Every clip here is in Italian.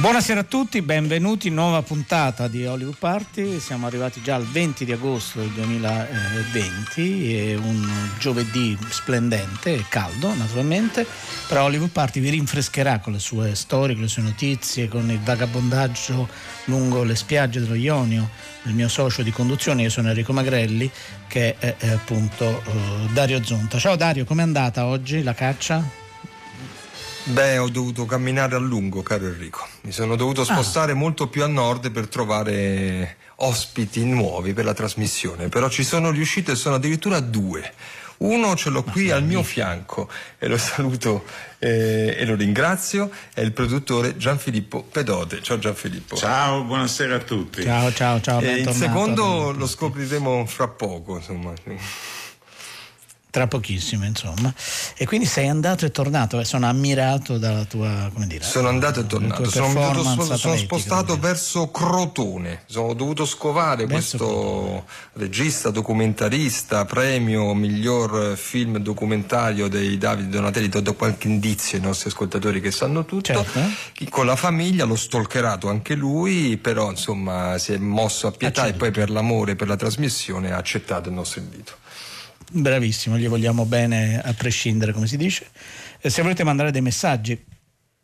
Buonasera a tutti, benvenuti nuova puntata di Hollywood Party. Siamo arrivati già al 20 di agosto del 2020, è un giovedì splendente e caldo naturalmente, però Hollywood Party vi rinfrescherà con le sue storie, con le sue notizie, con il vagabondaggio lungo le spiagge dello Ionio del mio socio di conduzione, io sono Enrico Magrelli, che è, appunto uh, Dario Zonta. Ciao Dario, com'è andata oggi la caccia? Beh, ho dovuto camminare a lungo, caro Enrico. Mi sono dovuto spostare ah. molto più a nord per trovare ospiti nuovi per la trasmissione, però ci sono riuscito e sono addirittura due. Uno ce l'ho qui al mio fianco e lo saluto eh, e lo ringrazio, è il produttore Gianfilippo Pedode. Ciao Gianfilippo. Ciao, buonasera a tutti. Ciao, ciao, ciao. E il secondo lo scopriremo fra poco, insomma tra pochissimo insomma. E quindi sei andato e tornato sono ammirato dalla tua come dire sono andato e tornato. sono, sp- sono, spostato verso Crotone. Sono dovuto scovare verso questo Crotone. regista documentarista premio miglior film documentario dei Davide Donatelli. Do qualche indizio ai nostri ascoltatori che sanno tutto. Certo. con la famiglia l'ho stalkerato anche lui però insomma si è mosso a pietà Accetto. e poi per l'amore per la trasmissione ha accettato il nostro invito bravissimo, gli vogliamo bene a prescindere, come si dice. Eh, se volete mandare dei messaggi,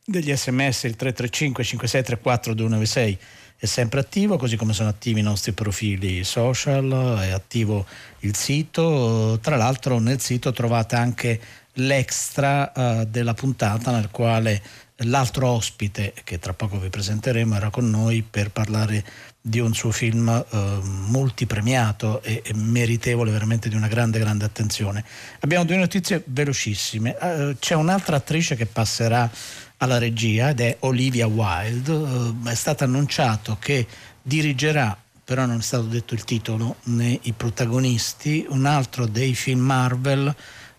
degli sms, il 335 5634 296 è sempre attivo, così come sono attivi i nostri profili social, è attivo il sito. Tra l'altro nel sito trovate anche l'extra uh, della puntata nel quale l'altro ospite che tra poco vi presenteremo era con noi per parlare di un suo film eh, multipremiato e, e, meritevole veramente di una grande grande attenzione. Abbiamo due notizie velocissime. Eh, c'è un'altra attrice che passerà alla regia ed è Olivia Wilde. Eh, è stato annunciato che dirigerà però non è stato detto il titolo né i protagonisti, un altro dei film Marvel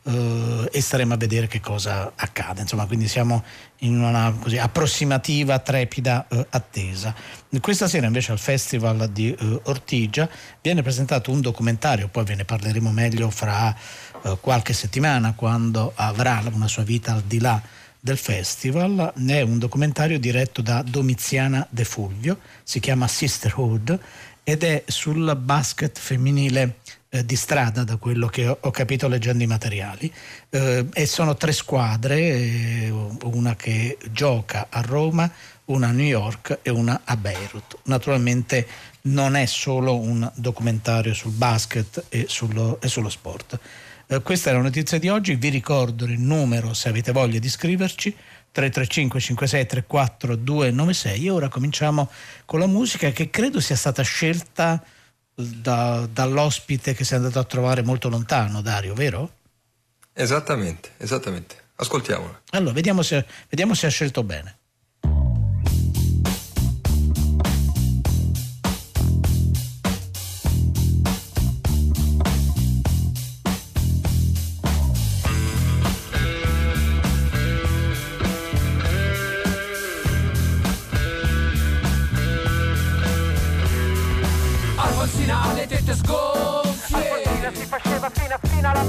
eh, e staremo a vedere che cosa accade. Insomma, quindi siamo in una così, approssimativa, trepida eh, attesa. Questa sera invece al Festival di eh, Ortigia viene presentato un documentario, poi ve ne parleremo meglio fra eh, qualche settimana quando avrà una sua vita al di là del festival. È un documentario diretto da Domiziana De Fulvio, si chiama Sisterhood ed è sul basket femminile eh, di strada da quello che ho, capito leggendo i materiali eh, e sono tre squadre, eh, una che gioca a Roma, una a New York e una a Beirut. Naturalmente non è solo un documentario sul basket e sullo, e sullo sport. Eh, questa è la notizia di oggi, vi ricordo il numero se avete voglia di iscriverci 335 56 34 296 e ora cominciamo con la musica che credo sia stata scelta da, dall'ospite che sei andato a trovare molto lontano, Dario, vero? Esattamente, esattamente. Ascoltiamola. Allora, vediamo se, vediamo se ha scelto bene.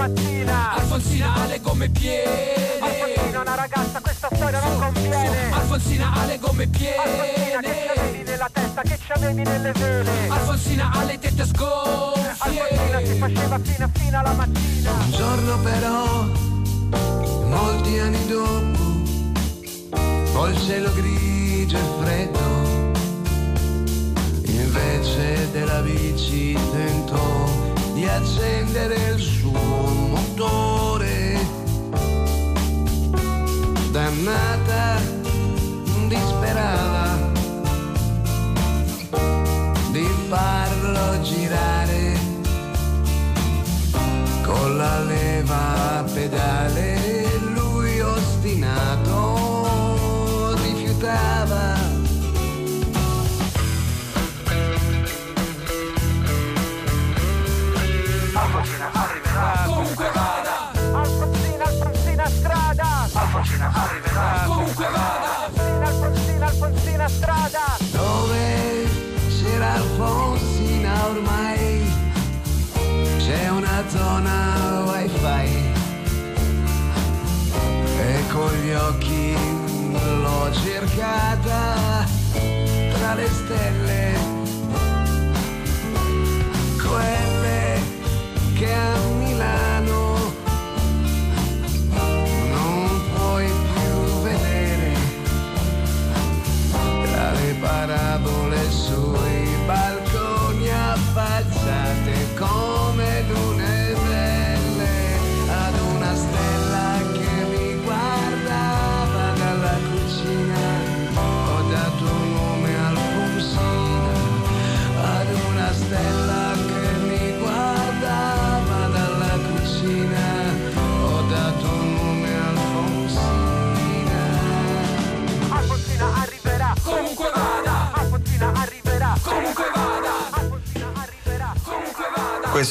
Mattina. Alfonsina ha le gomme piene Alfonsina una ragazza questa storia non conviene. Alfonsina ha le gomme piene Alfonsina che c'avevi nella testa che c'avevi nelle vene? Alfonsina ha le tette sgonfie. Alfonsina si faceva fino fino alla mattina. Un giorno però molti anni dopo col cielo grigio e freddo invece della bici tentò di accendere il suo motore. Dannata disperava di farlo girare con la leva a pedale. Alfonsina arriverà. Comunque vada. Alfonsina, Alfonsina, Alfonsina strada. Dove c'era Alfonsina ormai? C'è una zona wifi. E con gli occhi l'ho cercata Tra le stelle. Quelle che hanno tra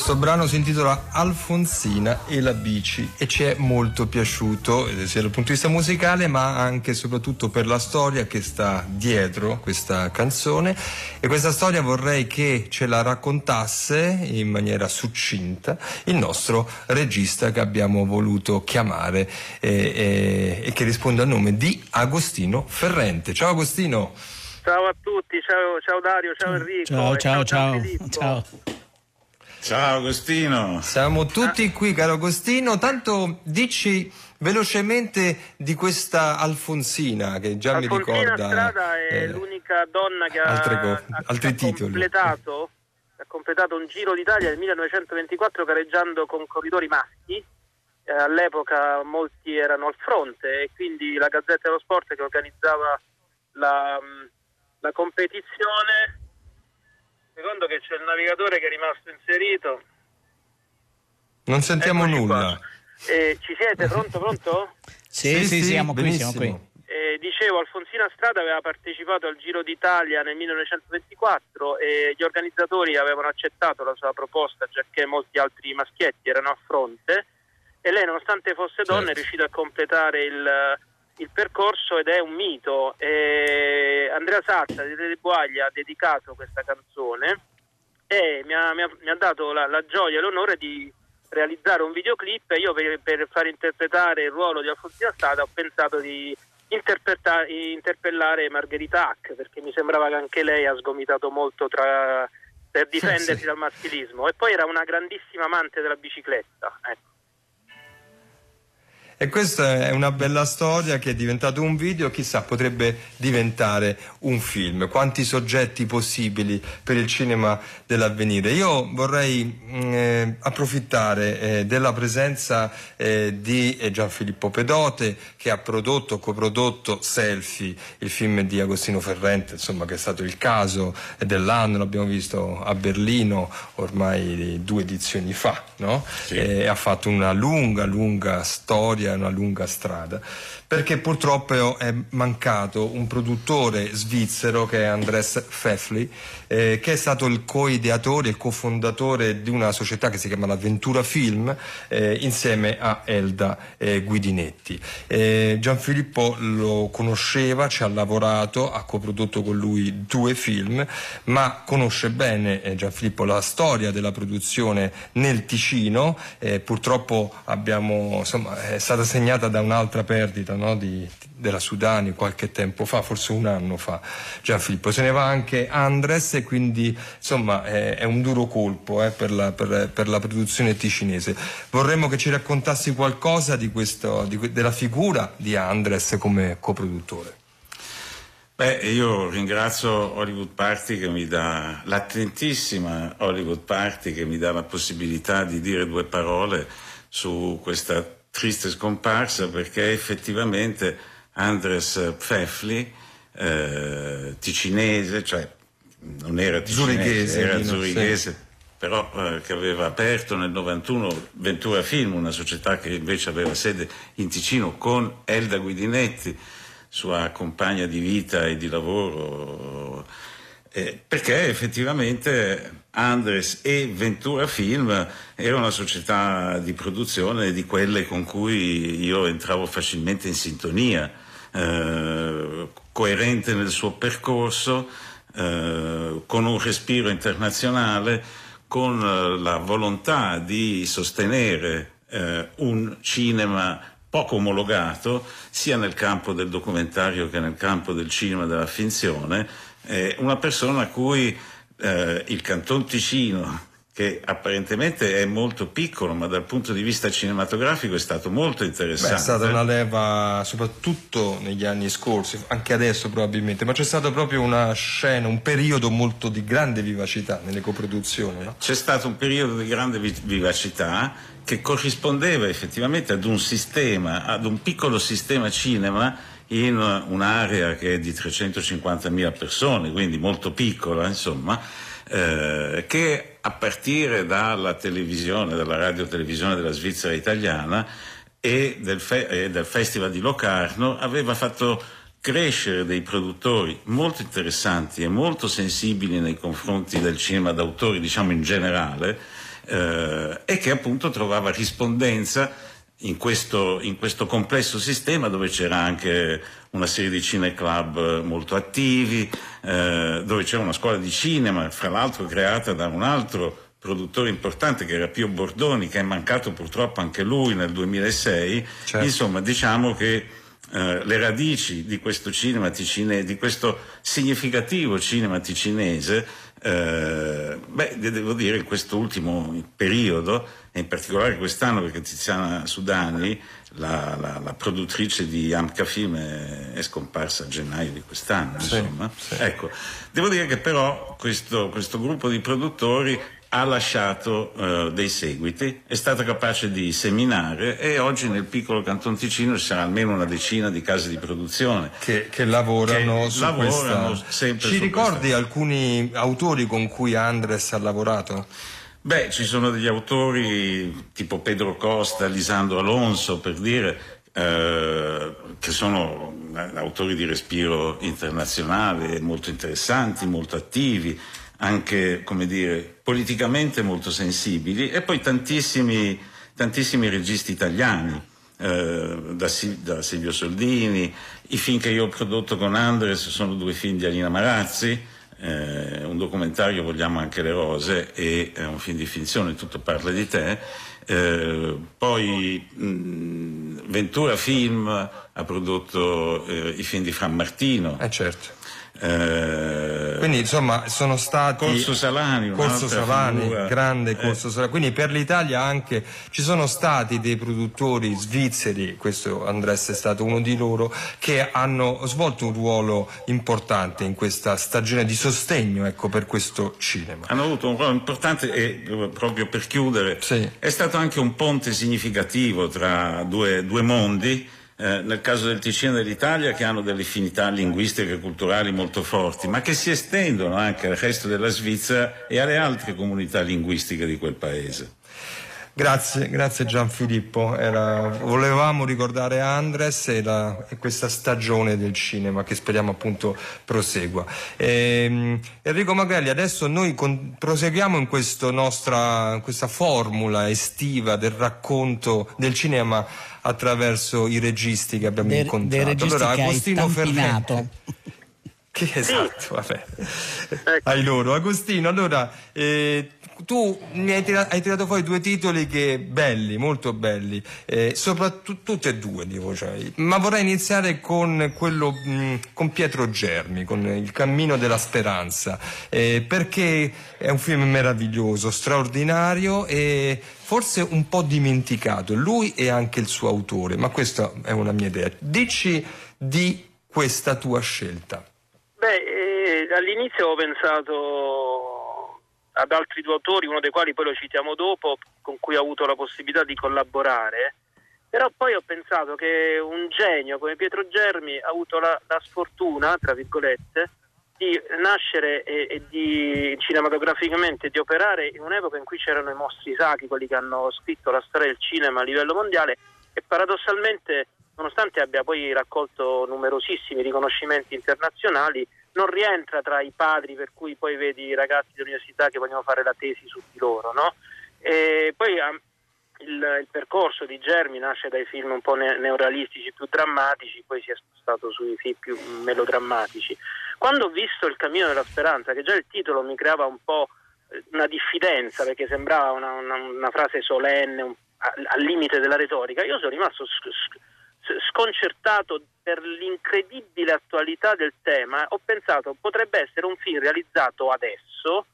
Questo brano si intitola Alfonsina e la bici e ci è molto piaciuto eh, sia dal punto di vista musicale ma anche e soprattutto per la storia che sta dietro questa canzone e questa storia vorrei che ce la raccontasse in maniera succinta il nostro regista che abbiamo voluto chiamare e, e, e che risponde al nome di Agostino Ferrente. Ciao Agostino! Ciao a tutti, ciao, ciao Dario, ciao Enrico. Ciao, ciao, ciao. ciao. Ciao Agostino. Siamo tutti qui, caro Agostino. Tanto dici velocemente di questa Alfonsina che già Alfonsina mi ricorda. Strada è eh, l'unica donna che altre ha, co- altri ha titoli. Completato, ha completato un Giro d'Italia nel 1924 gareggiando con corridori maschi. Eh, all'epoca molti erano al fronte e quindi la Gazzetta dello Sport che organizzava la, la competizione Secondo che c'è il navigatore che è rimasto inserito. Non sentiamo Eccoci nulla. Eh, ci siete? Pronto, pronto? sì, sì, sì, siamo qui, siamo qui. Eh, dicevo, Alfonsina Strada aveva partecipato al Giro d'Italia nel 1924 e gli organizzatori avevano accettato la sua proposta, già che molti altri maschietti erano a fronte e lei, nonostante fosse donna, Certo. è riuscita a completare il, il percorso ed è un mito. E Andrea Sazza di Tele Boaglia ha dedicato questa canzone e mi ha, mi ha- mi ha dato la, la gioia e l'onore di realizzare un videoclip e io per, per far interpretare il ruolo di Alfonsina Strada ho pensato di interpellare Margherita Hack perché mi sembrava che anche lei ha sgomitato molto tra- per difendersi sì. dal maschilismo e poi era una grandissima amante della bicicletta. Ecco. E questa è una bella storia che è diventato un video, chissà, potrebbe diventare un film. Quanti soggetti possibili per il cinema dell'avvenire. Io vorrei mh, eh, approfittare eh, della presenza eh, di eh, Gianfilippo Pedote che ha prodotto, coprodotto Selfie, il film di Agostino Ferrente, insomma, che è stato il caso dell'anno, l'abbiamo visto a Berlino ormai due edizioni fa, no? E ha fatto una lunga, lunga storia, una lunga strada, perché purtroppo è mancato un produttore svizzero che è Andres Pfeffli, eh, che è stato il co-ideatore, il cofondatore di una società che si chiama l'Avventura Film, eh, insieme a Elda eh, Guidinetti. Eh, Gianfilippo lo conosceva, ci ha lavorato, ha coprodotto con lui due film, ma conosce bene eh, Gianfilippo la storia della produzione nel Ticino, eh, purtroppo abbiamo, insomma, è stata segnata da un'altra perdita no, di- della Sudani qualche tempo fa, forse un anno fa. Gianfilippo se ne va anche Andres e quindi insomma è, è un duro colpo eh, per, la, per- per la produzione ticinese. Vorremmo che ci raccontassi qualcosa di questo, di della figura di Andres come coproduttore. Beh, io ringrazio Hollywood Party che mi dà, l'attentissima Hollywood Party che mi dà la possibilità di dire due parole su questa triste scomparsa perché effettivamente Andres Pfeffli, eh, ticinese, cioè non era ticinese, Zurighese, era Lino, zurighese, però eh, che aveva aperto nel 91 Ventura Film, una società che invece aveva sede in Ticino con Elda Guidinetti, sua compagna di vita e di lavoro, eh, perché effettivamente Andres e Ventura Film era una società di produzione di quelle con cui io entravo facilmente in sintonia, eh, coerente nel suo percorso, eh, con un respiro internazionale, con eh, la volontà di sostenere eh, un cinema poco omologato sia nel campo del documentario che nel campo del cinema della finzione, eh, una persona a cui eh, il Canton Ticino che apparentemente è molto piccolo, ma dal punto di vista cinematografico è stato molto interessante. Beh, è stata una leva soprattutto negli anni scorsi, anche adesso probabilmente, ma c'è stata proprio una scena, un periodo molto di grande vivacità nelle coproduzioni. No? C'è stato un periodo di grande vivacità che corrispondeva effettivamente ad un sistema, ad un piccolo sistema cinema in un'area che è di 350.000 persone, quindi molto piccola, insomma, eh, che a partire dalla televisione, dalla radiotelevisione della Svizzera italiana e del, fe- e del Festival di Locarno aveva fatto crescere dei produttori molto interessanti e molto sensibili nei confronti del cinema d'autore, diciamo in generale, eh, e che appunto trovava rispondenza in questo, in questo, complesso sistema dove c'era anche una serie di cineclub molto attivi, eh, dove c'era una scuola di cinema, fra l'altro creata da un altro produttore importante che era Pio Bordoni, che è mancato purtroppo anche lui nel 2006. Certo. Insomma, diciamo che eh, le radici di questo cinema ticinese, di questo significativo cinema ticinese, eh, beh, devo dire in questo ultimo periodo, e in particolare quest'anno perché Tiziana Sudani, la, la, la produttrice di Amca Film, è, è, scomparsa a gennaio di quest'anno. Sì, insomma. Sì. Ecco, devo dire che però questo, questo gruppo di produttori ha lasciato uh, dei seguiti, è stata capace di seminare e oggi nel piccolo Canton Ticino ci sarà almeno una decina di case di produzione che, che lavorano che su lavorano questa... sempre Ci ricordi questa... alcuni autori con cui Andres ha lavorato? Beh, ci sono degli autori tipo Pedro Costa, Lisandro Alonso, per dire, eh, che sono autori di respiro internazionale, molto interessanti, molto attivi anche come dire, politicamente molto sensibili e poi tantissimi, tantissimi registi italiani, eh, da, da, Silvio Soldini, i film che io ho prodotto con Andres sono due film di Alina Marazzi, eh, un documentario Vogliamo anche le rose e eh, un film di finzione Tutto parla di te. Eh, poi mh, Ventura Film ha prodotto eh, i film di Fran Martino. Eh certo. Eh, quindi insomma sono stati Corso Salani, Corso Salani grande eh. Corso Salani quindi per l'Italia anche ci sono stati dei produttori svizzeri questo Andres è stato uno di loro che hanno svolto un ruolo importante in questa stagione di sostegno ecco, per questo cinema hanno avuto un ruolo importante e proprio per chiudere sì. è stato anche un ponte significativo tra due, due mondi eh, nel caso del Ticino e dell'Italia che hanno delle affinità linguistiche e culturali molto forti, ma che si estendono anche al resto della Svizzera e alle altre comunità linguistiche di quel paese. Grazie, grazie Gianfilippo. Era, volevamo ricordare Andres e, la, e, questa stagione del cinema che speriamo appunto prosegua. E, Enrico Magrelli, adesso noi con, proseguiamo in, nostra, in questa formula estiva del racconto del cinema attraverso i registi che abbiamo De, incontrato. allora, Agostino Ferretti. Che esatto, vabbè. Ecco. Ai loro. Agostino, allora, eh, tu mi hai tirato, hai tirato, fuori due titoli che belli, molto belli, eh, soprattutto tutti e due, dico, cioè. ma vorrei iniziare con quello mh, con Pietro Germi, con Il cammino della speranza, eh, perché è un film meraviglioso, straordinario e forse un po' dimenticato, lui e anche il suo autore, ma questa è una mia idea. Dici di questa tua scelta. Beh, eh, all'inizio ho pensato ad altri due autori, uno dei quali poi lo citiamo dopo, con cui ho avuto la possibilità di collaborare. Però poi ho pensato che un genio come Pietro Germi ha avuto la, la sfortuna, tra virgolette, di nascere e, e di cinematograficamente di operare in un'epoca in cui c'erano i mostri sacri, quelli che hanno scritto la storia del cinema a livello mondiale e paradossalmente, nonostante abbia poi raccolto numerosissimi riconoscimenti internazionali, non rientra tra i padri per cui poi vedi i ragazzi dell'università che vogliono fare la tesi su di loro, no? E poi um, il, il, percorso di Germi nasce dai film un po' ne- neorealistici più drammatici, poi si è spostato sui film più melodrammatici. Quando ho visto Il cammino della speranza, che già il titolo mi creava un po' eh, una diffidenza perché sembrava una, una, una frase solenne, un, al limite della retorica, io sono rimasto sconcertato per l'incredibile attualità del tema. Ho pensato potrebbe essere un film realizzato adesso,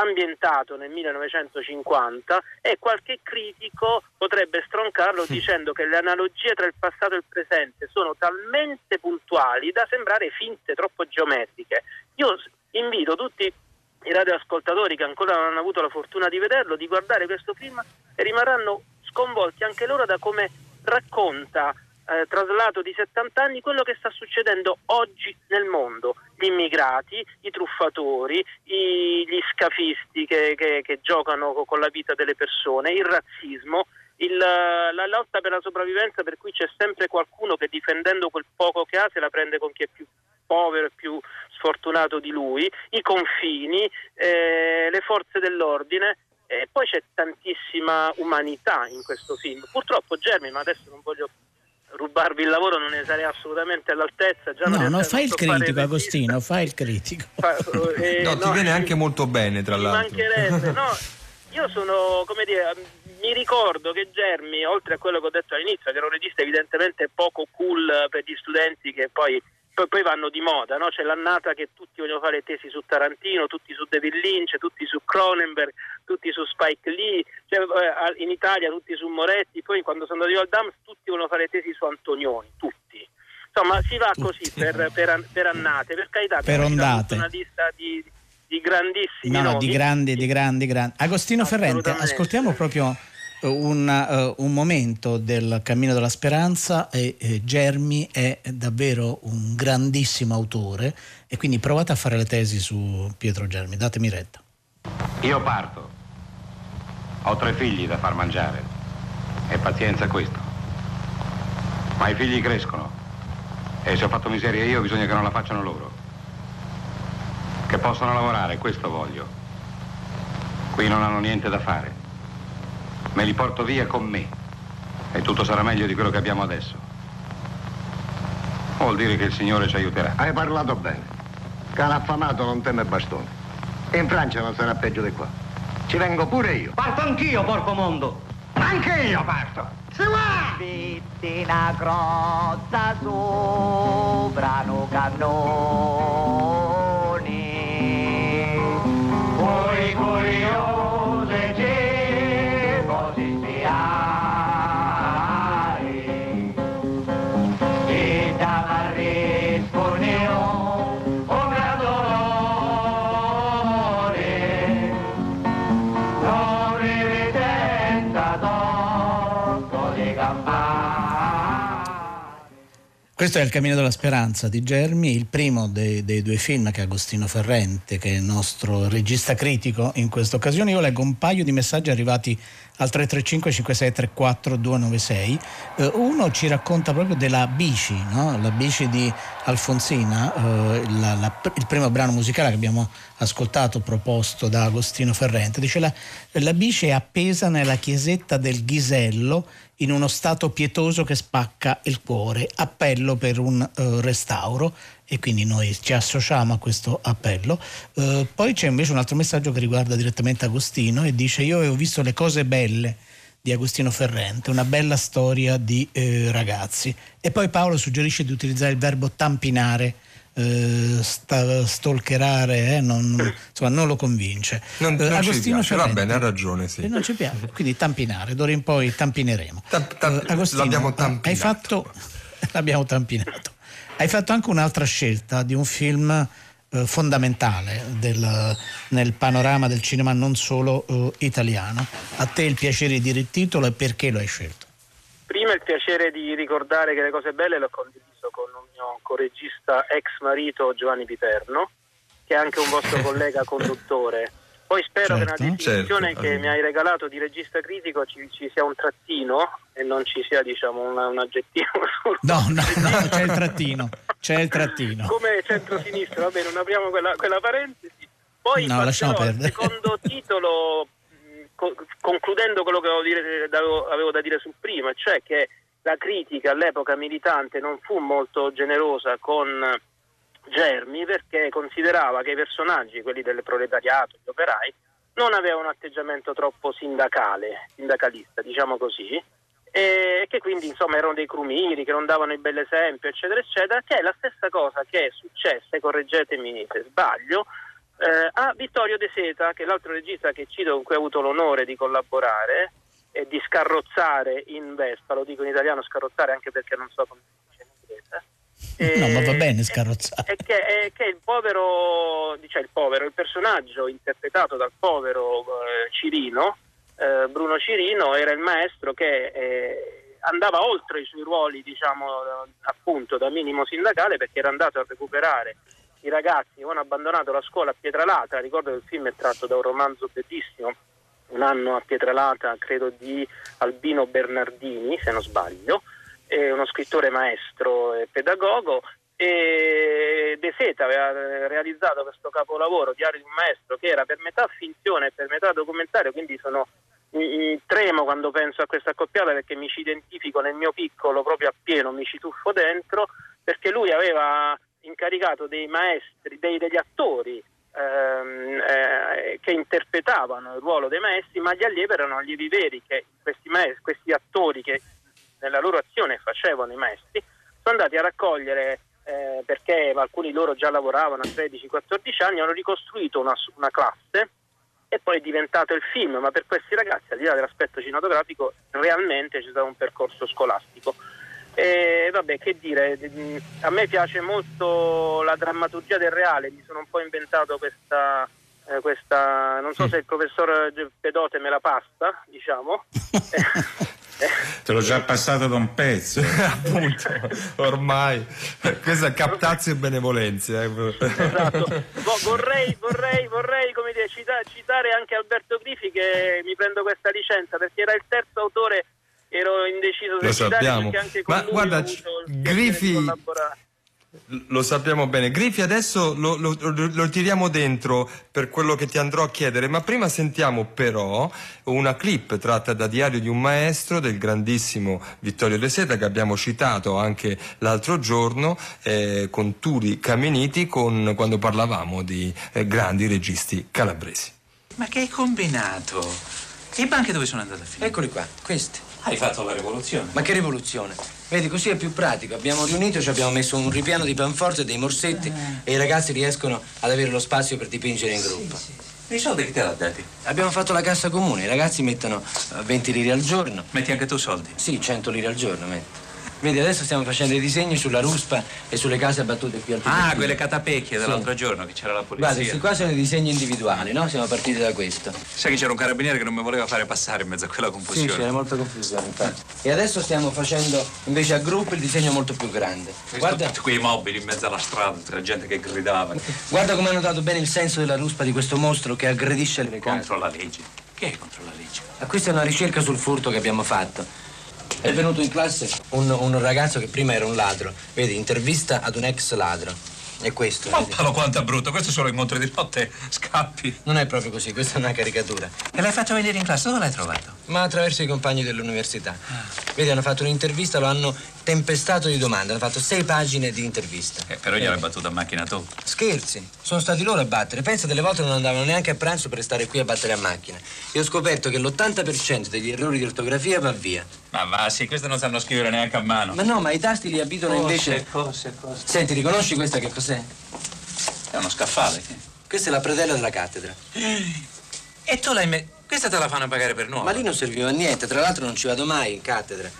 ambientato nel 1950 e qualche critico potrebbe stroncarlo dicendo che le analogie tra il passato e il presente sono talmente puntuali da sembrare finte, troppo geometriche. Io invito tutti i radioascoltatori che ancora non hanno avuto la fortuna di vederlo, di guardare questo film e rimarranno sconvolti anche loro da come racconta eh, traslato di 70 anni quello che sta succedendo oggi nel mondo. Immigrati, i truffatori, i, gli scafisti che, che, che, giocano con la vita delle persone, il razzismo, il, la lotta per la sopravvivenza per cui c'è sempre qualcuno che difendendo quel poco che ha se la prende con chi è più povero e più sfortunato di lui, i confini, eh, le forze dell'ordine e poi c'è tantissima umanità in questo film. Purtroppo Germi, ma adesso non voglio rubarvi il lavoro, non ne sarei assolutamente all'altezza. Già no, non fai il critico, Agostino, fai il critico. Fa, eh, no, no, ti viene anche molto bene, tra l'altro. mancherebbe, no. Io sono, come dire, mi ricordo che Germi, oltre a quello che ho detto all'inizio, che era un regista evidentemente poco cool per gli studenti che poi poi, poi vanno di moda, no? c'è l'annata che tutti vogliono fare tesi su Tarantino, tutti su David Lynch, tutti su Cronenberg, tutti su Spike Lee, cioè, eh, in Italia tutti su Moretti, poi quando sono andati al DAMS tutti vogliono fare tesi su Antonioni, tutti. Insomma, si va così per, per, per, annate, per carità, per ondate. una lista di, di grandissimi no, no, di grandi, di grandi, grandi. Agostino Ferrente, ascoltiamo proprio un, uh, un, momento del Cammino della Speranza e eh, Germi è davvero un grandissimo autore e quindi provate a fare le tesi su Pietro Germi, datemi retta. Io parto, ho tre figli da far mangiare e pazienza questo, ma i figli crescono e se ho fatto miseria io bisogna che non la facciano loro, che possano lavorare, questo voglio. Qui non hanno niente da fare. Me li porto via con me e tutto sarà meglio di quello che abbiamo adesso. Vuol dire che il Signore ci aiuterà. Hai parlato bene. Cane affamato non teme bastone. In Francia non sarà peggio di qua. Ci vengo pure io. Parto anch'io, porco mondo. Anche io parto. Si va! Vitti una crozza sopra no cannoni. Questo è Il Cammino della Speranza di Germi, il primo dei, dei, due film che Agostino Ferrente, che è il nostro regista critico in questa occasione. Io leggo un paio di messaggi arrivati al 335 5634 296. Eh, uno ci racconta proprio della bici, no? la bici di Alfonsina, eh, la, la, il primo brano musicale che abbiamo ascoltato proposto da Agostino Ferrente. Dice la, la bici è appesa nella chiesetta del Ghisello in uno stato pietoso che spacca il cuore. Appello per un uh, restauro e quindi noi ci associamo a questo appello. Uh, poi c'è invece un altro messaggio che riguarda direttamente Agostino e dice io avevo visto le cose belle di Agostino Ferrente, una bella storia di eh, ragazzi. E poi Paolo suggerisce di utilizzare il verbo tampinare eh, sta, stalkerare eh, non, insomma, non lo convince. Non, non Agostino ci piace, va bene, ha ragione. Sì. non ci piace, quindi tampinare, d'ora in poi tampineremo. Tamp, tamp, uh, Agostino, l'abbiamo tampinato. Hai fatto, l'abbiamo tampinato. Hai fatto anche un'altra scelta di un film eh, fondamentale del, nel panorama del cinema non solo eh, italiano. A te il piacere di dire il titolo e perché lo hai scelto? Prima il piacere di ricordare che le cose belle l'ho condiviso con un mio coregista ex marito Giovanni Piterno, che è anche un vostro collega conduttore. Poi spero certo, che nella definizione certo. che mi hai regalato di regista critico ci, ci, sia un trattino e non ci sia diciamo un, un aggettivo. No, no, no, c'è il trattino, c'è il trattino. Come centro-sinistra, va bene, non apriamo quella, quella parentesi. Poi no, lasciamo perdere. il secondo titolo concludendo quello che avevo, dire, avevo, da dire sul primo, cioè che la critica all'epoca militante non fu molto generosa con Germi perché considerava che i personaggi, quelli del proletariato, gli operai, non aveva un atteggiamento troppo sindacale, sindacalista, diciamo così, e che quindi insomma erano dei crumiri, che non davano il bel esempio, eccetera, eccetera, che è la stessa cosa che è successa, correggetemi se sbaglio, eh, a Vittorio De Seta, che è l'altro regista che cito con cui ho avuto l'onore di collaborare e di scarrozzare in Vespa, lo dico in italiano scarrozzare anche perché non so come si dice in inglese. E, no, ma va bene scarrozzare. È che, è che il povero, diciamo il povero, il personaggio interpretato dal povero eh, Cirino, eh, Bruno Cirino, era il maestro che eh, andava oltre i suoi ruoli, diciamo, appunto da minimo sindacale perché era andato a recuperare i ragazzi che hanno abbandonato la scuola a Pietralata, ricordo che il film è tratto da un romanzo bellissimo, un anno a Pietralata, credo di Albino Bernardini, se non sbaglio, è uno scrittore maestro e pedagogo e De Seta aveva realizzato questo capolavoro, Diario di un maestro, che era per metà finzione e per metà documentario, quindi sono tremo quando penso a questa accoppiata perché mi ci identifico nel mio piccolo proprio appieno, mi ci tuffo dentro, perché lui aveva incaricato dei maestri, dei, degli attori ehm, eh, che interpretavano il ruolo dei maestri, ma gli allievi erano allievi veri, che questi, maestri, questi attori che nella loro azione facevano i maestri, sono andati a raccogliere, eh, perché alcuni di loro già lavoravano a 13-14 anni, hanno ricostruito una, una classe e poi è diventato il film, ma per questi ragazzi, al di là dell'aspetto cinematografico, realmente c'è stato un percorso scolastico. E vabbè, che dire, a me piace molto la drammaturgia del reale, mi sono un po' inventato questa, eh, questa non so se il professor Pedote me la passa, diciamo. Te l'ho già passato da un pezzo. Appunto, ormai. Questa è captazio e benevolenza. Eh. Esatto. Vorrei, vorrei, vorrei dire, citare, citare anche Alberto Grifi che mi prendo questa licenza perché era il terzo autore ero indeciso se perché anche con Ma lui guarda, Grifi lo sappiamo bene. Grifi adesso lo, lo, lo, lo, tiriamo dentro per quello che ti andrò a chiedere, ma prima sentiamo però una clip tratta da Diario di un maestro del grandissimo Vittorio De Seta che abbiamo citato anche l'altro giorno eh, con Turi Cameniti con, quando parlavamo di eh, grandi registi calabresi. Ma che hai combinato? E i banchi dove sono andate a finire? Eccoli qua, questi. Hai fatto la rivoluzione. Ma che rivoluzione? Vedi, così è più pratico. Abbiamo riunito, ci abbiamo messo un ripiano di panforte e dei morsetti e i ragazzi riescono ad avere lo spazio per dipingere in gruppo. Sì, sì. I soldi che te l'ha dati? Abbiamo fatto la cassa comune, i ragazzi mettono 20 lire al giorno. Metti anche tu soldi? Sì, 100 lire al giorno, metti. Vedi, adesso stiamo facendo i disegni sulla ruspa e sulle case abbattute qui al Ah, quelle catapecchie dell'altro sì. giorno che c'era la polizia. Guarda, questi qua sono i disegni individuali, no? Siamo partiti da questo. Sai che c'era un carabiniere che non mi voleva fare passare in mezzo a quella confusione. Sì, c'era molta confusione, infatti. E adesso stiamo facendo invece a gruppo il disegno molto più grande. Guarda tutti quei mobili in mezzo alla strada, tra gente che gridava. Guarda come hanno dato bene il senso della ruspa di questo mostro che aggredisce le case. Contro la legge. Che è contro la legge? Ma questa è una ricerca sul furto che abbiamo fatto. È venuto in classe un, un ragazzo che prima era un ladro. Vedi, intervista ad un ex ladro. È questo. Moppalo quanto è brutto, questo solo incontri di notte, scappi. Non è proprio così, questa è una caricatura. E l'hai fatto venire in classe? Dove l'hai trovato? Ma attraverso i compagni dell'università. Ah. Vedi, hanno fatto un'intervista, lo hanno tempestato di domande, hanno fatto sei pagine di intervista. Eh, però gliel'hai battuto a macchina tu. Scherzi, sono stati loro a battere. Pensa, delle volte non andavano neanche a pranzo per stare qui a battere a macchina. E ho scoperto che l'80% degli errori di ortografia va via. Ma va, sì, queste non sanno scrivere neanche a mano. Ma no, ma i tasti li abitano cose, invece. Cose, cose. Senti, riconosci questa che cos'è? È uno scaffale. Questa è la predella della cattedra. E tu l'hai messo. Questa te la fanno pagare per nuovo. Ma lì non serviva a niente, tra l'altro non ci vado mai in cattedra.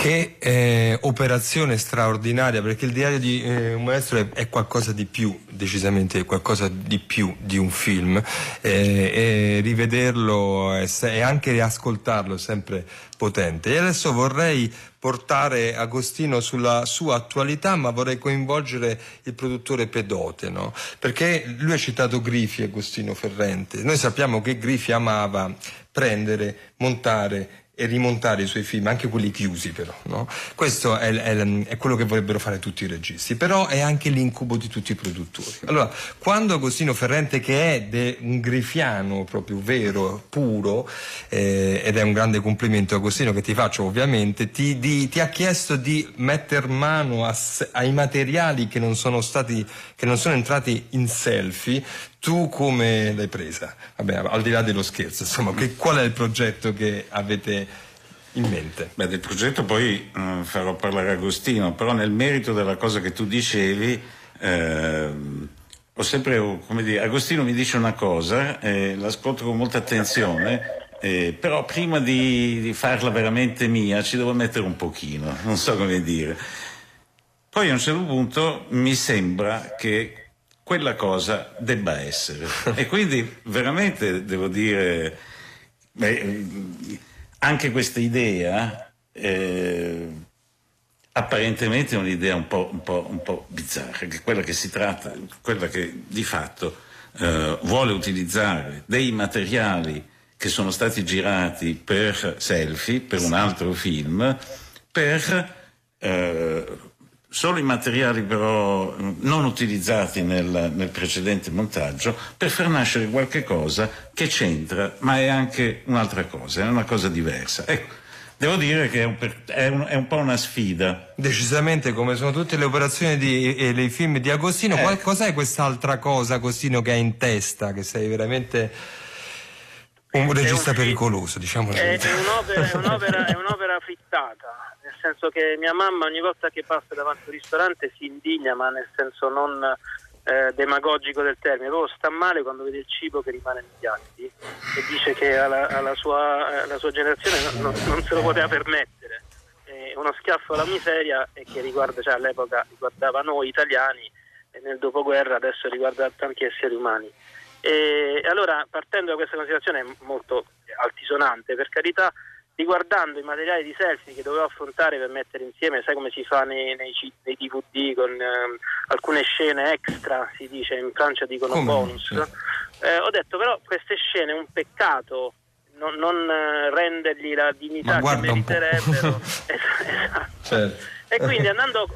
Che eh, operazione straordinaria, perché il diario di eh, un maestro è, è, qualcosa di più, decisamente qualcosa di più di un film, eh, e rivederlo e anche riascoltarlo è sempre potente. E adesso vorrei portare Agostino sulla sua attualità, ma vorrei coinvolgere il produttore Pedote, no? perché lui ha citato Grifi, Agostino Ferrente. Noi sappiamo che Grifi amava prendere, montare e rimontare i suoi film, anche quelli chiusi però. No? Questo è, è, è, quello che vorrebbero fare tutti i registi, però è anche l'incubo di tutti i produttori. Allora, quando Agostino Ferrente, che è de, un grifiano proprio vero, puro, eh, ed è un grande complimento Agostino che ti faccio ovviamente, ti, di, ti ha chiesto di metter mano a, ai materiali che non sono stati, che non sono entrati in selfie, Tu come l'hai presa? Vabbè, al di là dello scherzo, insomma, che, qual è il progetto che avete in mente? Beh, del progetto poi uh, farò parlare Agostino, però nel merito della cosa che tu dicevi, eh, ho sempre, come dire, Agostino mi dice una cosa, eh, l'ascolto con molta attenzione, eh, però prima di, di, farla veramente mia ci devo mettere un pochino, non so come dire. Poi a un certo punto mi sembra che quella cosa debba essere. e quindi veramente devo dire, beh, anche questa idea, eh, apparentemente è un'idea un po', un, po', un po', bizzarra, che quella che si tratta, quella che di fatto eh, vuole utilizzare dei materiali che sono stati girati per selfie, per un altro film, per eh, solo i materiali però non utilizzati nel, nel, precedente montaggio per far nascere qualche cosa che c'entra, ma è anche un'altra cosa, è una cosa diversa. Ecco, devo dire che è un, è un, è un po' una sfida. Decisamente, come sono tutte le operazioni di, e i film di Agostino, eh. cos'è quest'altra cosa, Agostino, che hai in testa, che sei veramente un regista un pericoloso, diciamo è, è, un'opera, è, un'opera, è un'opera frittata, nel senso che mia mamma ogni volta che passa davanti a un ristorante si indigna, ma nel senso non eh, demagogico del termine, proprio sta male quando vede il cibo che rimane nei piatti e dice che alla, alla, sua, alla sua, generazione non, non, se lo poteva permettere. È uno schiaffo alla miseria e che riguarda, cioè, all'epoca riguardava noi italiani e nel dopoguerra adesso riguarda tanti esseri umani. E allora, partendo da questa considerazione molto altisonante, per carità, riguardando i materiali di selfie che dovevo affrontare per mettere insieme, sai come si fa nei, nei, nei DVD con eh, alcune scene extra, si dice in Francia dicono come? bonus, eh, ho detto però queste scene è un peccato non, non eh, rendergli la dignità che meriterebbero. esatto. certo. E quindi andando,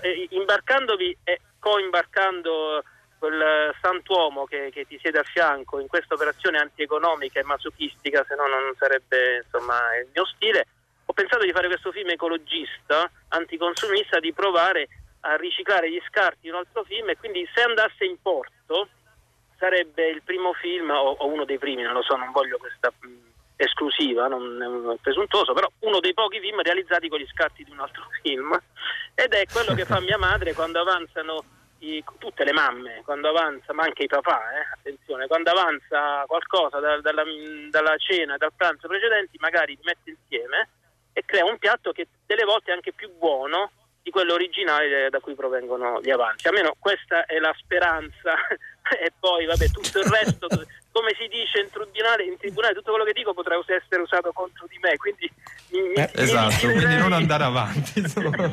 eh, imbarcandovi e coimbarcando quel santuomo che, che, ti siede a fianco in questa operazione antieconomica e masochistica, se no non sarebbe insomma, il mio stile, ho pensato di fare questo film ecologista, anticonsumista, di provare a riciclare gli scarti in un altro film e quindi se andasse in porto sarebbe il primo film, o, o uno dei primi, non lo so, non voglio questa mh, esclusiva, non è presuntuoso, però uno dei pochi film realizzati con gli scarti di un altro film. Ed è quello che fa mia madre quando avanzano i, tutte le mamme quando avanza, ma anche i papà, eh, attenzione, quando avanza qualcosa da, dalla, dalla, cena, dal pranzo precedenti, magari li mette insieme e crea un piatto che delle volte è anche più buono di quello originale da cui provengono gli avanzi. Almeno questa è la speranza e poi vabbè tutto il resto come si dice in tribunale, in tribunale tutto quello che dico potrà essere usato contro di me, quindi mi, eh, mi, esatto, mi quindi non andare avanti.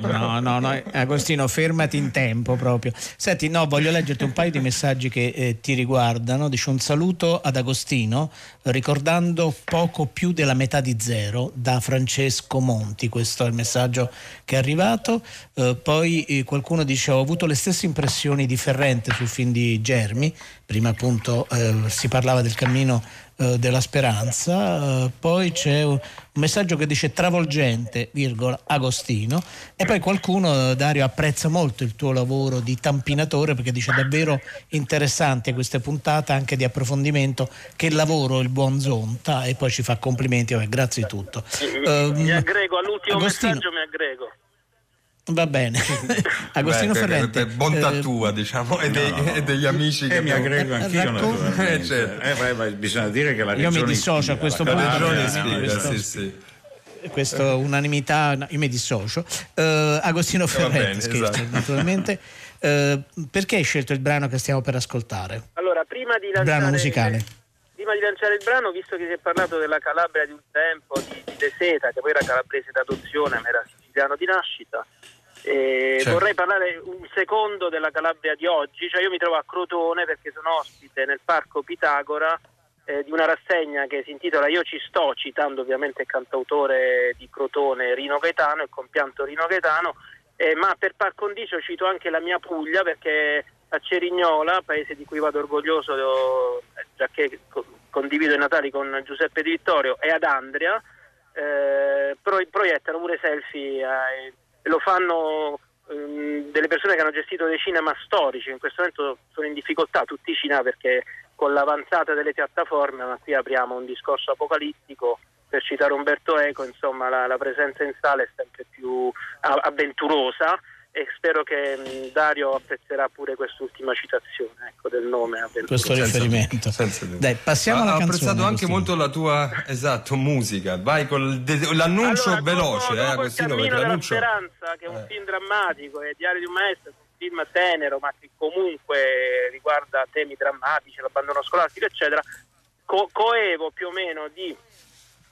no, no, no, Agostino, fermati in tempo proprio. Senti, no, voglio leggerti un paio di messaggi che eh, ti riguardano. Dice un saluto ad Agostino, ricordando poco più della metà di zero da Francesco Monti. Questo è il messaggio che è arrivato. Eh, poi eh, qualcuno dice: Ho avuto le stesse impressioni di Ferrente sul film di Germi. Prima appunto eh, si parlava del cammino eh, della speranza, eh, poi c'è un, messaggio che dice travolgente, virgola, Agostino, e poi qualcuno, Dario, apprezza molto il tuo lavoro di tampinatore perché dice davvero interessante queste puntate anche di approfondimento, che lavoro il buon Zonta e poi ci fa complimenti, vabbè, grazie di tutto. Mi, mi ehm, aggrego all'ultimo Agostino, messaggio, mi aggrego. Va bene, Agostino Beh, Ferrente. Per bontà eh, tua, diciamo, e, dei, no, e, degli amici che mi aggrego anch'io, raccon- naturalmente. Eh, certo. eh, beh, bisogna dire che la regione Io mi dissocio a questo punto. La regione spiega, sì, sì. Questa unanimità, no, io mi dissocio. Uh, Agostino Ferrente, bene, scherzo, esatto. naturalmente. Uh, perché hai scelto il brano che stiamo per ascoltare? Allora, prima di lanciare... brano musicale prima di lanciare il brano, visto che si è parlato della Calabria di un tempo, di, di De Seta, che poi era calabrese d'adozione, ma era siciliano di nascita, eh, certo. Vorrei parlare un secondo della Calabria di oggi, cioè io mi trovo a Crotone perché sono ospite nel parco Pitagora eh, di una rassegna che si intitola Io ci sto, citando ovviamente il cantautore di Crotone Rino Gaetano, il compianto Rino Gaetano, eh, ma per par condicio cito anche la mia Puglia perché a Cerignola, paese di cui vado orgoglioso, eh, già che condivido i Natali con Giuseppe Di Vittorio, e ad Andria, eh, proiettano pure selfie ai lo fanno ehm, delle persone che hanno gestito dei cinema storici, in questo momento sono in difficoltà tutti i cinema perché con l'avanzata delle piattaforme, ma qui apriamo un discorso apocalittico, per citare Umberto Eco, insomma la, la presenza in sala è sempre più avventurosa e spero che mh, Dario apprezzerà pure quest'ultima citazione ecco, del nome questo riferimento. senza, Dai, passiamo alla canzone, ho apprezzato anche molto la tua esatto, musica. Vai con l'annuncio allora, veloce dopo, eh, dopo il Cammino della Speranza che è un eh. film drammatico è Diario di un maestro un film tenero ma che comunque riguarda temi drammatici l'abbandono scolastico eccetera. Co- coevo più o meno di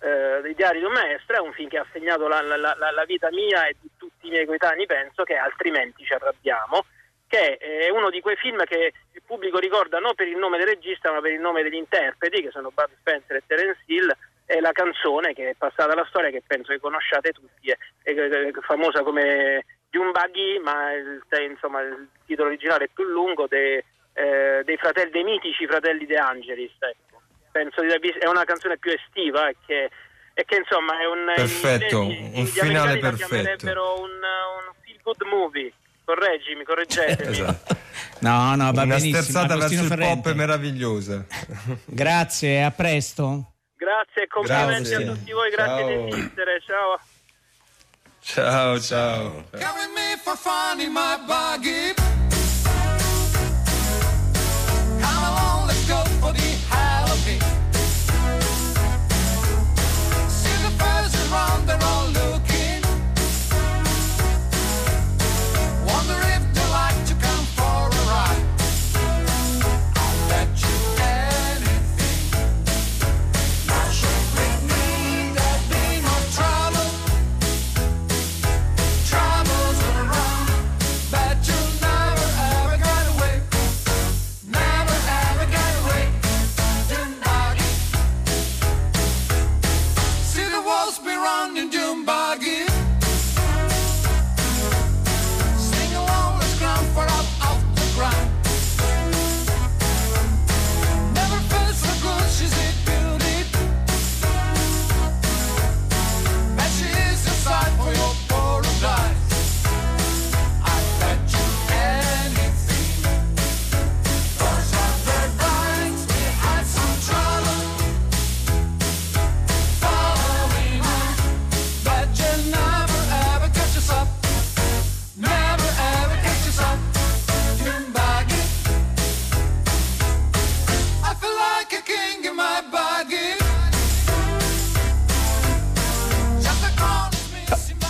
eh, dei diari di un maestro è un film che ha segnato la, la, la, la, vita mia e di tutti i miei coetanei penso che altrimenti ci arrabbiamo che è uno di quei film che il pubblico ricorda non per il nome del regista ma per il nome degli interpreti che sono Bud Spencer e Terence Hill e la canzone che è passata alla storia che penso che conosciate tutti è, è, è famosa come Buggy ma il, insomma, il titolo originale è più lungo de, eh, dei, fratelli, dei mitici fratelli De Angelis ecco penso di è una canzone più estiva e che, e che insomma è un perfetto, in, un finale perfetto. un, un feel good movie. Correggimi, correggetemi. Esatto. no, no, va una benissimo. sterzata verso il pop è meravigliosa. Grazie, a presto. Grazie complimenti grazie. a tutti voi grazie ciao. di esistere, ciao ciao. Ciao, ciao.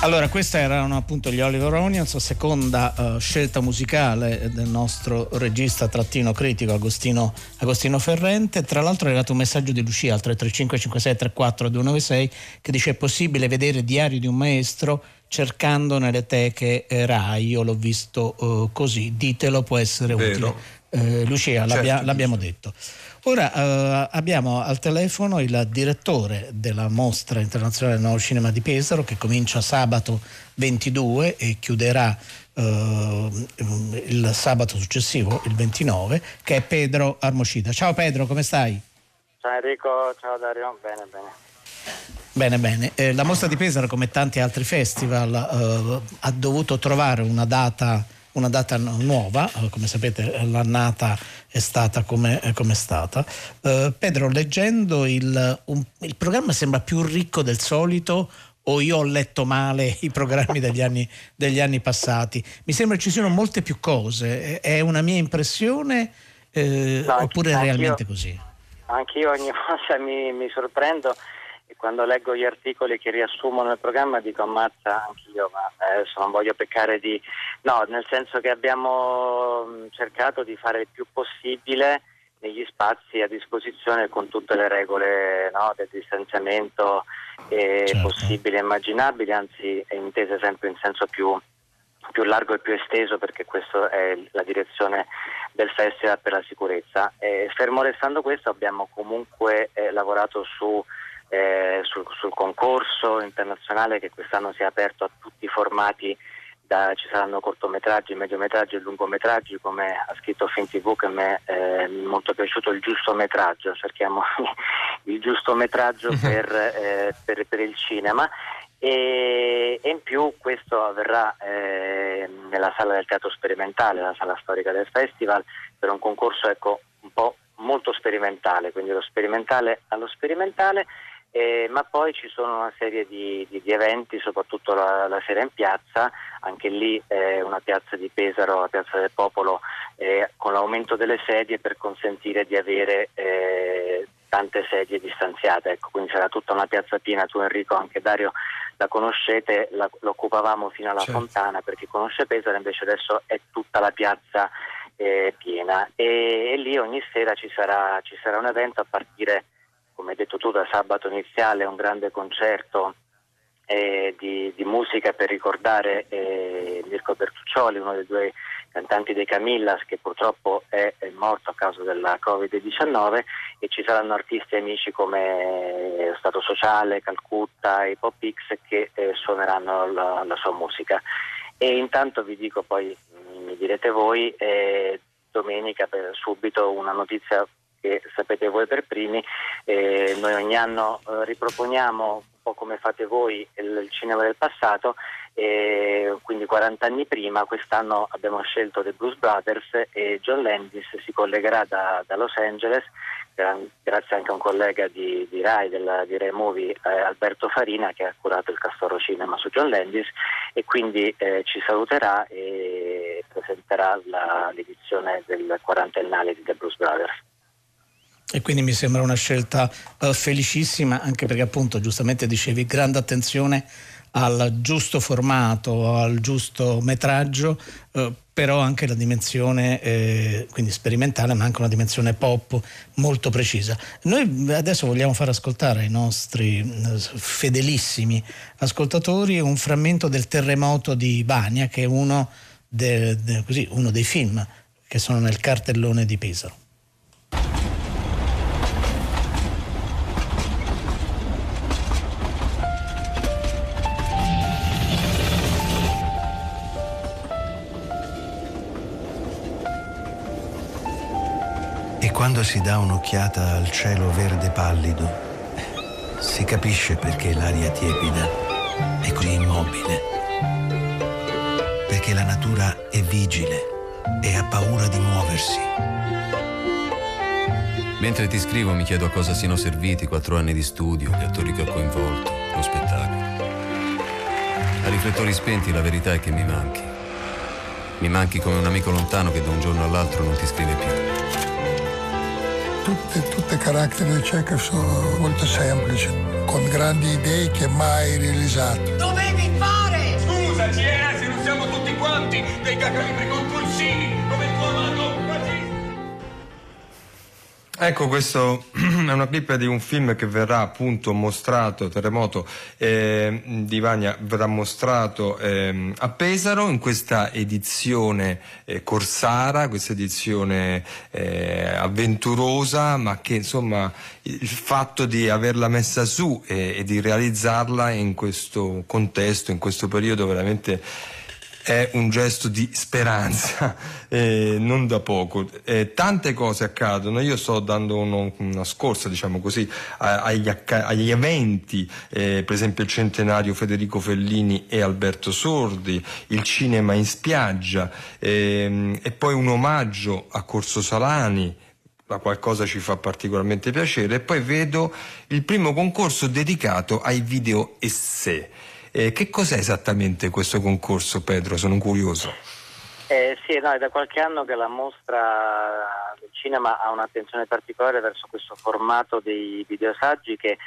Allora, questi erano appunto gli Oliver Onions, seconda uh, scelta musicale del nostro regista trattino critico Agostino, Agostino, Ferrente. Tra l'altro è arrivato un messaggio di Lucia al 335 56 34 296 che dice è possibile vedere Diario di un maestro cercando nelle teche eh, RAI, io l'ho visto uh, così, ditelo può essere Vero. utile. Uh, Lucia, certo, l'abbia, l'abbiamo detto. Ora eh, abbiamo al telefono il direttore della mostra internazionale del nuovo cinema di Pesaro che comincia sabato 22 e chiuderà eh, il sabato successivo, il 29, che è Pedro Armocida. Ciao Pedro, come stai? Ciao Enrico, ciao Dario, bene, bene. Bene, bene. Eh, la mostra di Pesaro, come tanti altri festival, eh, ha dovuto trovare una data una data nuova, eh, come sapete l'annata è stata come è stata. Uh, Pedro, leggendo il, un, il programma sembra più ricco del solito o io ho letto male i programmi degli anni, degli anni passati. Mi sembra ci siano molte più cose, è una mia impressione eh, no, oppure è realmente così? Anch'io ogni volta mi, mi sorprendo quando leggo gli articoli che riassumono il programma dico ammazza anch'io, ma adesso non voglio peccare di... No, nel senso che abbiamo mm, cercato di fare il più possibile negli spazi a disposizione con tutte le regole no, del distanziamento eh, certo. possibili e immaginabili, anzi è intese sempre in senso più, più largo e più esteso perché questa è la direzione del Festival per la sicurezza. E fermo restando questo abbiamo comunque eh, lavorato su eh, sul, sul, concorso internazionale che quest'anno si è aperto a tutti i formati, da, ci saranno cortometraggi, mediometraggi e lungometraggi, come ha scritto Film TV che a me è molto piaciuto il giusto metraggio, cerchiamo il giusto metraggio per, eh, per, per il cinema. E, e in più questo avverrà eh, nella sala del teatro sperimentale, la sala storica del festival, per un concorso ecco, un po' molto sperimentale, quindi lo sperimentale allo sperimentale eh, ma poi ci sono una serie di, di, di eventi, soprattutto la, la, sera in piazza, anche lì eh, una piazza di Pesaro, la piazza del Popolo, eh, con l'aumento delle sedie per consentire di avere eh, tante sedie distanziate, ecco, quindi sarà tutta una piazza piena, tu Enrico, anche Dario la conoscete, la, l'occupavamo fino alla certo. fontana per chi conosce Pesaro, invece adesso è tutta la piazza eh, piena. E, e, lì ogni sera ci sarà, ci sarà un evento a partire come hai detto tu, da sabato iniziale un grande concerto eh, di, di, musica per ricordare eh, Mirko Bertuccioli, uno dei due cantanti dei Camillas che purtroppo è, è, morto a causa della Covid-19 e ci saranno artisti amici come Stato Sociale, Calcutta e Pop X che eh, suoneranno la, la, sua musica. E intanto vi dico poi, mi direte voi, eh, domenica per subito una notizia che sapete voi per primi, eh, noi ogni anno eh, riproponiamo un po' come fate voi il, il cinema del passato, eh, quindi 40 anni prima, quest'anno abbiamo scelto The Blues Brothers e John Landis si collegherà da, da Los Angeles grazie anche a un collega di, di Rai, della, di Rai Movie, eh, Alberto Farina, che ha curato il Castoro Cinema su John Landis e quindi eh, ci saluterà e presenterà la, l'edizione del quarantennale di The Blues Brothers e quindi mi sembra una scelta uh, felicissima anche perché appunto giustamente dicevi grande attenzione al giusto formato, al giusto metraggio, uh, però anche la dimensione eh, quindi sperimentale ma anche una dimensione pop molto precisa. Noi adesso vogliamo far ascoltare ai nostri uh, fedelissimi ascoltatori un frammento del terremoto di Bania che è uno, de, de, così, uno dei film che sono nel cartellone di Pesaro. Quando si dà un'occhiata al cielo verde pallido, si capisce perché l'aria tiepida è così immobile. Perché la natura è vigile e ha paura di muoversi. Mentre ti scrivo mi chiedo a cosa siano serviti quattro anni di studio, gli attori che ho coinvolto, lo spettacolo. A riflettori spenti la verità è che mi manchi. Mi manchi come un amico lontano che da un giorno all'altro non ti scrive più tutte, tutte caratteri di Chekhov sono molto semplici, con grandi idee che mai realizzato. Dovevi fare! Scusa, Ciera, se non siamo tutti quanti dei cacalibri Ecco, questo è una clip di un film che verrà appunto mostrato, Terremoto eh, di Vagna, verrà mostrato eh, a Pesaro in questa edizione eh, corsara, questa edizione eh, avventurosa, ma che insomma il fatto di averla messa su e di realizzarla in questo contesto, in questo periodo veramente è un gesto di speranza, eh, non da poco. Eh, tante cose accadono, io sto dando uno, una scorsa, diciamo così, agli, agli, eventi, eh, per esempio il centenario Federico Fellini e Alberto Sordi, il cinema in spiaggia ehm, e poi un omaggio a Corso Salani qualcosa ci fa particolarmente piacere e poi vedo il primo concorso dedicato ai video essè. Eh, che cos'è esattamente questo concorso, Pedro? Sono curioso. Eh, sì, no, è da qualche anno che la mostra del cinema ha un'attenzione particolare verso questo formato dei videosaggi che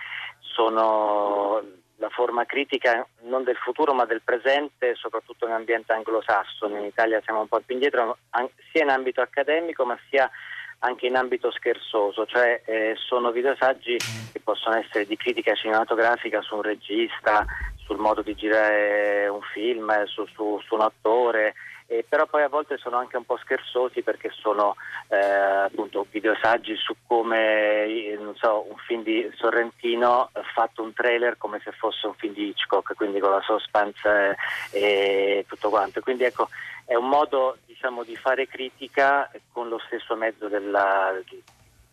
sono la forma critica non del futuro ma del presente, soprattutto in ambiente anglosassone. In Italia siamo un po' più indietro, sia in ambito accademico ma sia anche in ambito scherzoso, cioè eh, sono videosaggi che possono essere di critica cinematografica su un regista, sul modo di girare un film, su, su, su un attore, eh, però poi a volte sono anche un po' scherzosi perché sono eh, appunto videosaggi su come eh, so, un film di Sorrentino ha fatto un trailer come se fosse un film di Hitchcock, quindi con la suspense e tutto quanto. Quindi ecco, è un modo diciamo, di fare critica con lo stesso mezzo della,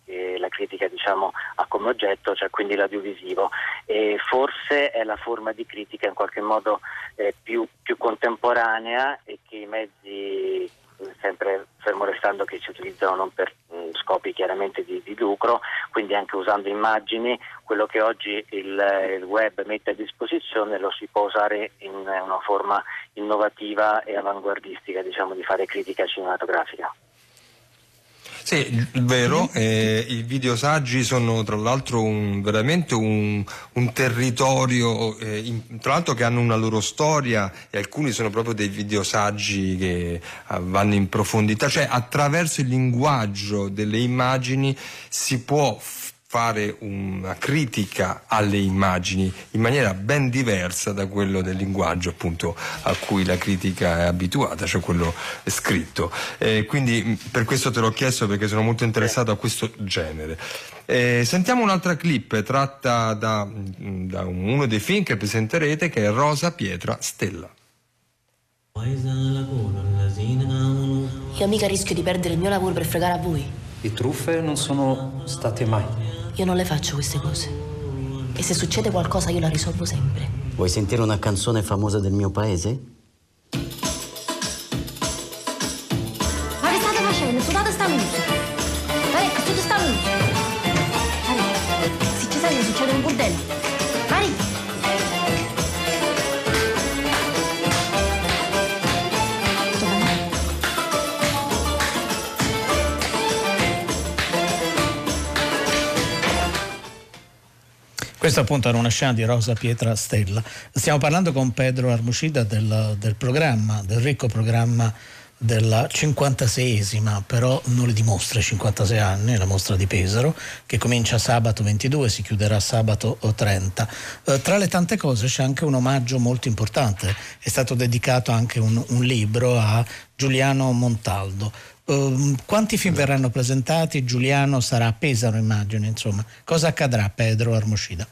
che la critica diciamo, ha come oggetto, cioè quindi l'audiovisivo. E forse è la forma di critica in qualche modo eh, più, più contemporanea e che i mezzi sempre fermo restando che si utilizzano non per mh, scopi chiaramente di, di, lucro, quindi anche usando immagini, quello che oggi il, il, web mette a disposizione lo si può usare in una forma innovativa e avanguardistica diciamo, di fare critica cinematografica. Sì, vero, eh, i videosaggi sono tra l'altro un, veramente un, un territorio, eh, in, tra l'altro che hanno una loro storia e alcuni sono proprio dei videosaggi che ah, vanno in profondità, cioè attraverso il linguaggio delle immagini si può fare una critica alle immagini in maniera ben diversa da quello del linguaggio appunto a cui la critica è abituata, cioè quello scritto. Eh, quindi per questo te l'ho chiesto perché sono molto interessato a questo genere. Eh, sentiamo un'altra clip tratta da, da uno dei film che presenterete che è Rosa Pietra Stella. Io mica rischio di perdere il mio lavoro per fregare a voi. Di truffe non sono state mai. Io non le faccio queste cose. E se succede qualcosa io la risolvo sempre. Vuoi sentire una canzone famosa del mio paese? Questa appunto era una scena di Rosa Pietra Stella. Stiamo parlando con Pedro Armucida del, del programma, del ricco programma della 56esima, però non le dimostra 56 anni, la mostra di Pesaro, che comincia sabato 22 e si chiuderà sabato 30. Eh, tra le tante cose c'è anche un omaggio molto importante, è stato dedicato anche un, un libro a Giuliano Montaldo. Uh, quanti film verranno presentati? Giuliano sarà a Pesaro, immagino. Insomma, cosa accadrà, Pedro Armocida?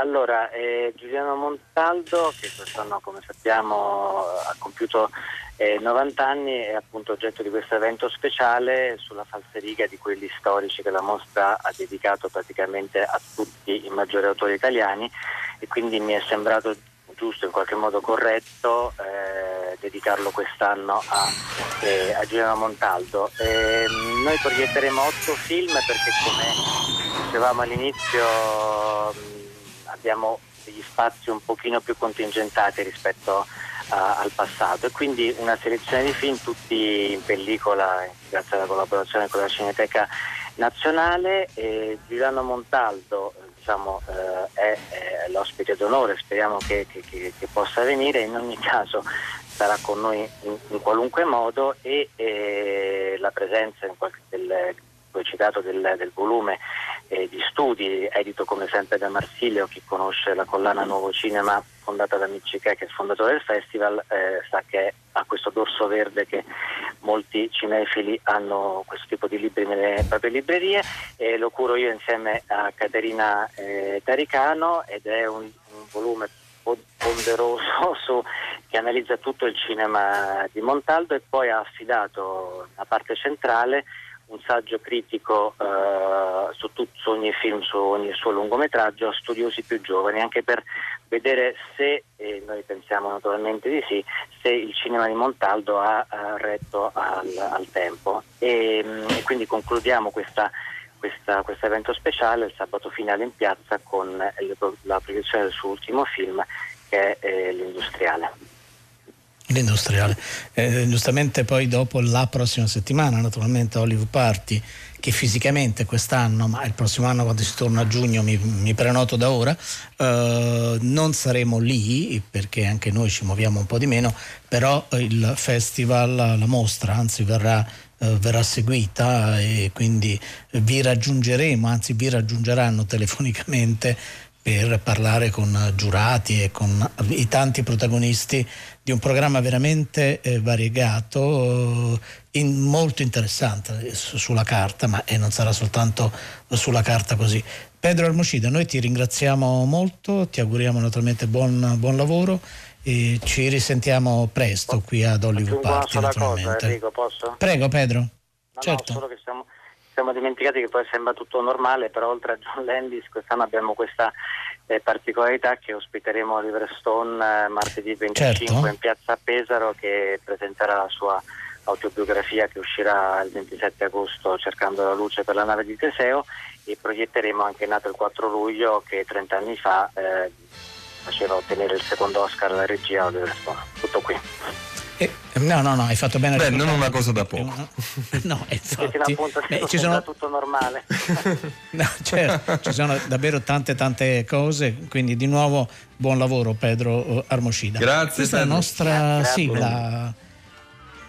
Allora, eh, Giuliano Montaldo, che quest'anno, come sappiamo, ha compiuto eh, 90 anni, è appunto oggetto di questo evento speciale sulla falsariga di quelli storici che la mostra ha dedicato praticamente a tutti i maggiori autori italiani e quindi mi è sembrato giusto, in qualche modo corretto, eh, dedicarlo quest'anno a, eh, a Giuliano Montaldo. Eh, noi proietteremo otto film perché come dicevamo all'inizio abbiamo degli spazi un pochino più contingentati rispetto a, al passato e quindi una selezione di film tutti in pellicola grazie alla collaborazione con la Cineteca Nazionale. Giuliano Montaldo diciamo, eh, è, è, l'ospite d'onore, speriamo che, che, che, possa venire, in ogni caso sarà con noi in, in qualunque modo e eh, la presenza qualche, del, citato del, del volume eh, di studi edito come sempre da Marsilio, chi conosce la collana Nuovo Cinema fondata da Miccichè che è il fondatore del festival eh, sa che ha questo dorso verde che molti cinefili hanno questo tipo di libri nelle proprie librerie e lo curo io insieme a Caterina eh, Taricano ed è un, un volume ponderoso su, che analizza tutto il cinema di Montaldo e poi ha affidato la parte centrale un saggio critico eh, su, tutto, su, ogni film, su ogni suo lungometraggio a studiosi più giovani, anche per vedere se, e noi pensiamo naturalmente di sì, se il cinema di Montaldo ha, ha retto al, al tempo. E, mm, e, quindi concludiamo questo evento speciale il sabato finale in piazza con la proiezione del suo ultimo film che è eh, L'industriale. L'industriale. Eh, giustamente poi dopo la prossima settimana, naturalmente Olive Party, che fisicamente quest'anno, ma il prossimo anno quando si torna a giugno mi, mi prenoto da ora, eh, non saremo lì perché anche noi ci muoviamo un po' di meno, però il festival, la mostra, anzi verrà eh, verrà seguita e quindi vi raggiungeremo, anzi vi raggiungeranno telefonicamente per parlare con giurati e con i tanti protagonisti di un programma veramente eh, variegato, in, molto interessante su, sulla carta, ma e non sarà soltanto sulla carta così. Pedro Almocida, noi ti ringraziamo molto, ti auguriamo naturalmente buon, buon lavoro e ci risentiamo presto qui ad Hollywood Party. Una cosa, Enrico, posso? Prego Pedro. No, certo. No, solo che siamo siamo dimenticati che poi sembra tutto normale, però oltre a John Landis quest'anno abbiamo questa eh, particolarità che ospiteremo Oliver Stone eh, martedì 25 certo. in piazza Pesaro che presenterà la sua autobiografia che uscirà il 27 agosto cercando la luce per la nave di Teseo e proietteremo anche Nato il 4 luglio che 30 anni fa eh, faceva ottenere il secondo Oscar alla regia Oliver Stone. Tutto qui. Eh, no, no, no, hai fatto bene. Beh, non una cosa da poco. No, infatti. Appunto, beh, ci sono tutto normale. no, certo, ci sono davvero tante tante cose, quindi di nuovo buon lavoro Pedro Armocida. Grazie. Questa è la nostra Grazie. sigla.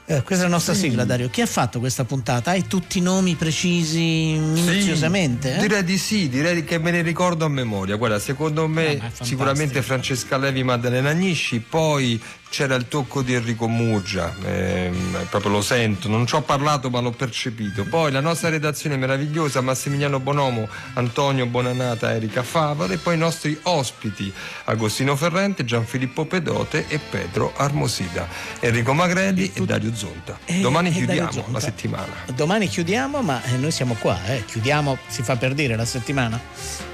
Eh, questa è la nostra sì. sigla, Dario. Chi ha fatto questa puntata? Hai tutti i nomi precisi minuziosamente? Sì, eh? Direi di sì, direi che me ne ricordo a memoria. Guarda, secondo me no, sicuramente Francesca Levi, Maddalena Agnisci, poi c'era il tocco di Enrico Murgia, eh, proprio lo sento, non ci ho parlato ma l'ho percepito. Poi la nostra redazione meravigliosa, Massimiliano Bonomo, Antonio Bonanata, Erika Favara e poi i nostri ospiti, Agostino Ferrente, Gianfilippo Pedote e Pedro Armosida, Enrico Magrelli e, e Dario Zonta. E, Domani e chiudiamo Zonta. la settimana. Domani chiudiamo, ma eh, noi siamo qua, eh. chiudiamo, si fa per dire la settimana.